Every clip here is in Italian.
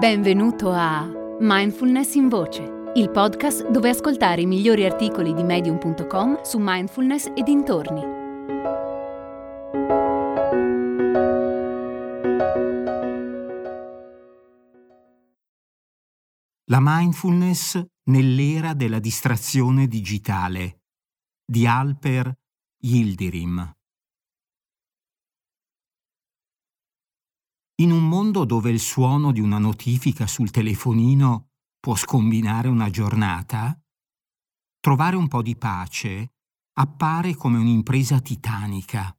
Benvenuto a Mindfulness in Voce, il podcast dove ascoltare i migliori articoli di medium.com su mindfulness e dintorni. La mindfulness nell'era della distrazione digitale di Alper Yildirim. In un mondo dove il suono di una notifica sul telefonino può scombinare una giornata, trovare un po' di pace appare come un'impresa titanica.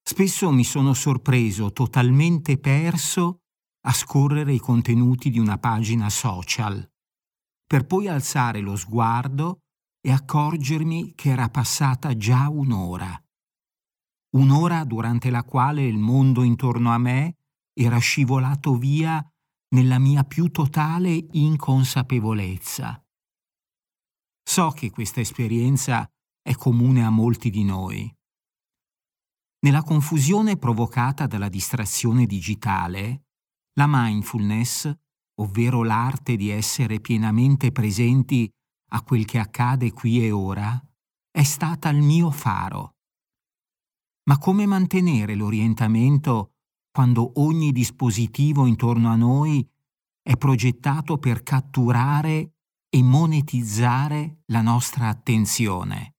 Spesso mi sono sorpreso totalmente perso a scorrere i contenuti di una pagina social, per poi alzare lo sguardo e accorgermi che era passata già un'ora un'ora durante la quale il mondo intorno a me era scivolato via nella mia più totale inconsapevolezza. So che questa esperienza è comune a molti di noi. Nella confusione provocata dalla distrazione digitale, la mindfulness, ovvero l'arte di essere pienamente presenti a quel che accade qui e ora, è stata il mio faro. Ma come mantenere l'orientamento quando ogni dispositivo intorno a noi è progettato per catturare e monetizzare la nostra attenzione?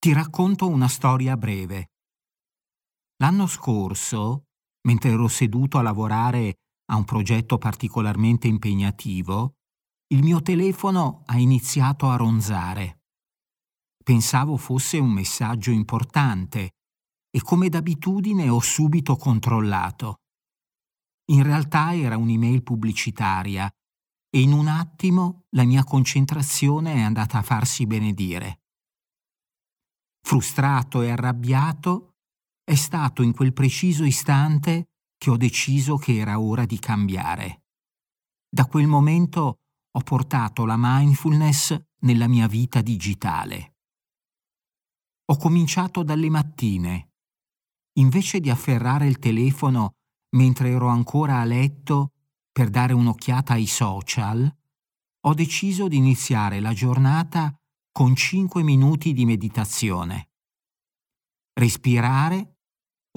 Ti racconto una storia breve. L'anno scorso, mentre ero seduto a lavorare a un progetto particolarmente impegnativo, il mio telefono ha iniziato a ronzare. Pensavo fosse un messaggio importante e come d'abitudine ho subito controllato. In realtà era un'email pubblicitaria e in un attimo la mia concentrazione è andata a farsi benedire. Frustrato e arrabbiato, è stato in quel preciso istante che ho deciso che era ora di cambiare. Da quel momento ho portato la mindfulness nella mia vita digitale. Ho cominciato dalle mattine. Invece di afferrare il telefono mentre ero ancora a letto per dare un'occhiata ai social, ho deciso di iniziare la giornata con 5 minuti di meditazione. Respirare,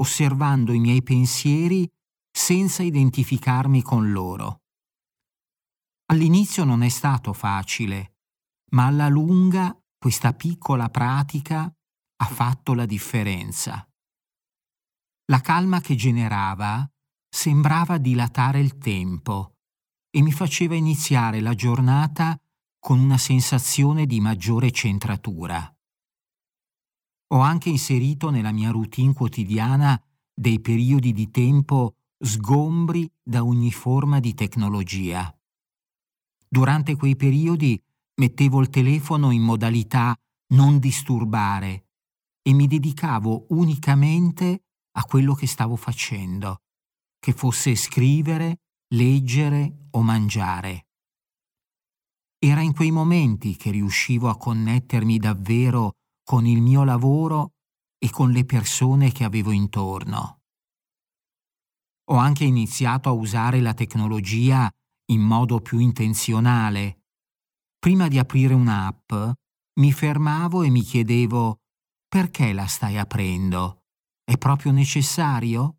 osservando i miei pensieri senza identificarmi con loro. All'inizio non è stato facile, ma alla lunga questa piccola pratica ha fatto la differenza. La calma che generava sembrava dilatare il tempo e mi faceva iniziare la giornata con una sensazione di maggiore centratura. Ho anche inserito nella mia routine quotidiana dei periodi di tempo sgombri da ogni forma di tecnologia. Durante quei periodi mettevo il telefono in modalità non disturbare e mi dedicavo unicamente a quello che stavo facendo, che fosse scrivere, leggere o mangiare. Era in quei momenti che riuscivo a connettermi davvero con il mio lavoro e con le persone che avevo intorno. Ho anche iniziato a usare la tecnologia in modo più intenzionale. Prima di aprire un'app mi fermavo e mi chiedevo perché la stai aprendo? È proprio necessario?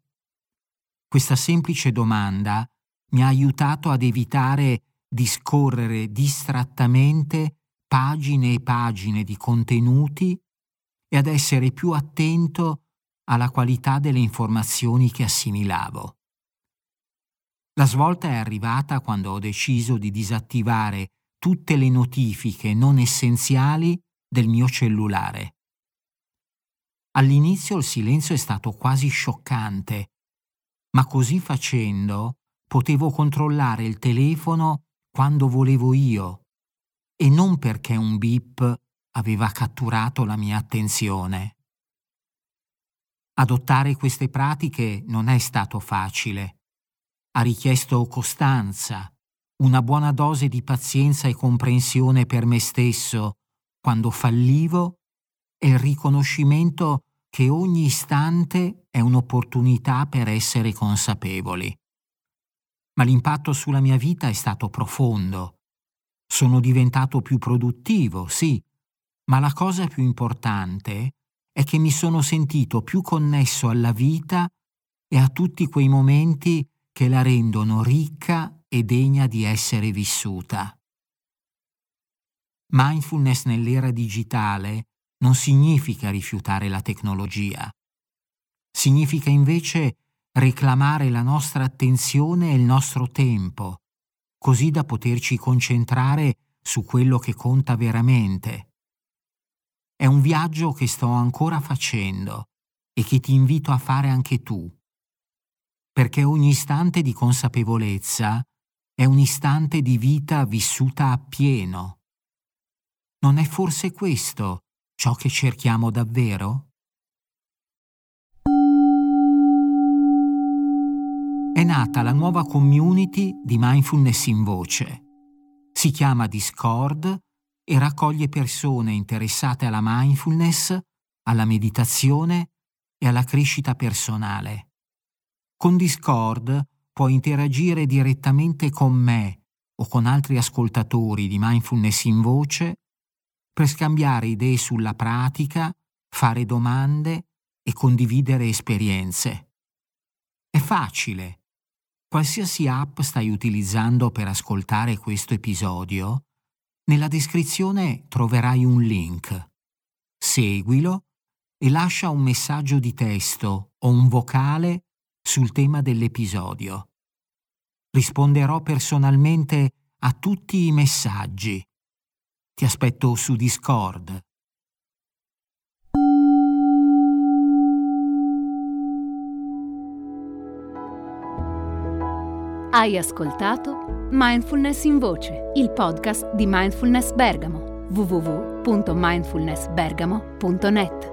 Questa semplice domanda mi ha aiutato ad evitare di scorrere distrattamente pagine e pagine di contenuti e ad essere più attento alla qualità delle informazioni che assimilavo. La svolta è arrivata quando ho deciso di disattivare tutte le notifiche non essenziali del mio cellulare. All'inizio il silenzio è stato quasi scioccante, ma così facendo potevo controllare il telefono quando volevo io e non perché un bip aveva catturato la mia attenzione. Adottare queste pratiche non è stato facile. Ha richiesto costanza, una buona dose di pazienza e comprensione per me stesso quando fallivo è il riconoscimento che ogni istante è un'opportunità per essere consapevoli. ma l'impatto sulla mia vita è stato profondo. Sono diventato più produttivo, sì, ma la cosa più importante è che mi sono sentito più connesso alla vita e a tutti quei momenti che la rendono ricca e degna di essere vissuta. Mindfulness nell'era digitale non significa rifiutare la tecnologia. Significa invece reclamare la nostra attenzione e il nostro tempo, così da poterci concentrare su quello che conta veramente. È un viaggio che sto ancora facendo e che ti invito a fare anche tu, perché ogni istante di consapevolezza è un istante di vita vissuta appieno. Non è forse questo ciò che cerchiamo davvero? È nata la nuova community di mindfulness in voce. Si chiama Discord e raccoglie persone interessate alla mindfulness, alla meditazione e alla crescita personale. Con Discord puoi interagire direttamente con me o con altri ascoltatori di mindfulness in voce per scambiare idee sulla pratica, fare domande e condividere esperienze. È facile. Qualsiasi app stai utilizzando per ascoltare questo episodio, nella descrizione troverai un link. Seguilo e lascia un messaggio di testo o un vocale sul tema dell'episodio. Risponderò personalmente a tutti i messaggi. Ti aspetto su Discord. Hai ascoltato Mindfulness in Voce, il podcast di Mindfulness Bergamo, www.mindfulnessbergamo.net.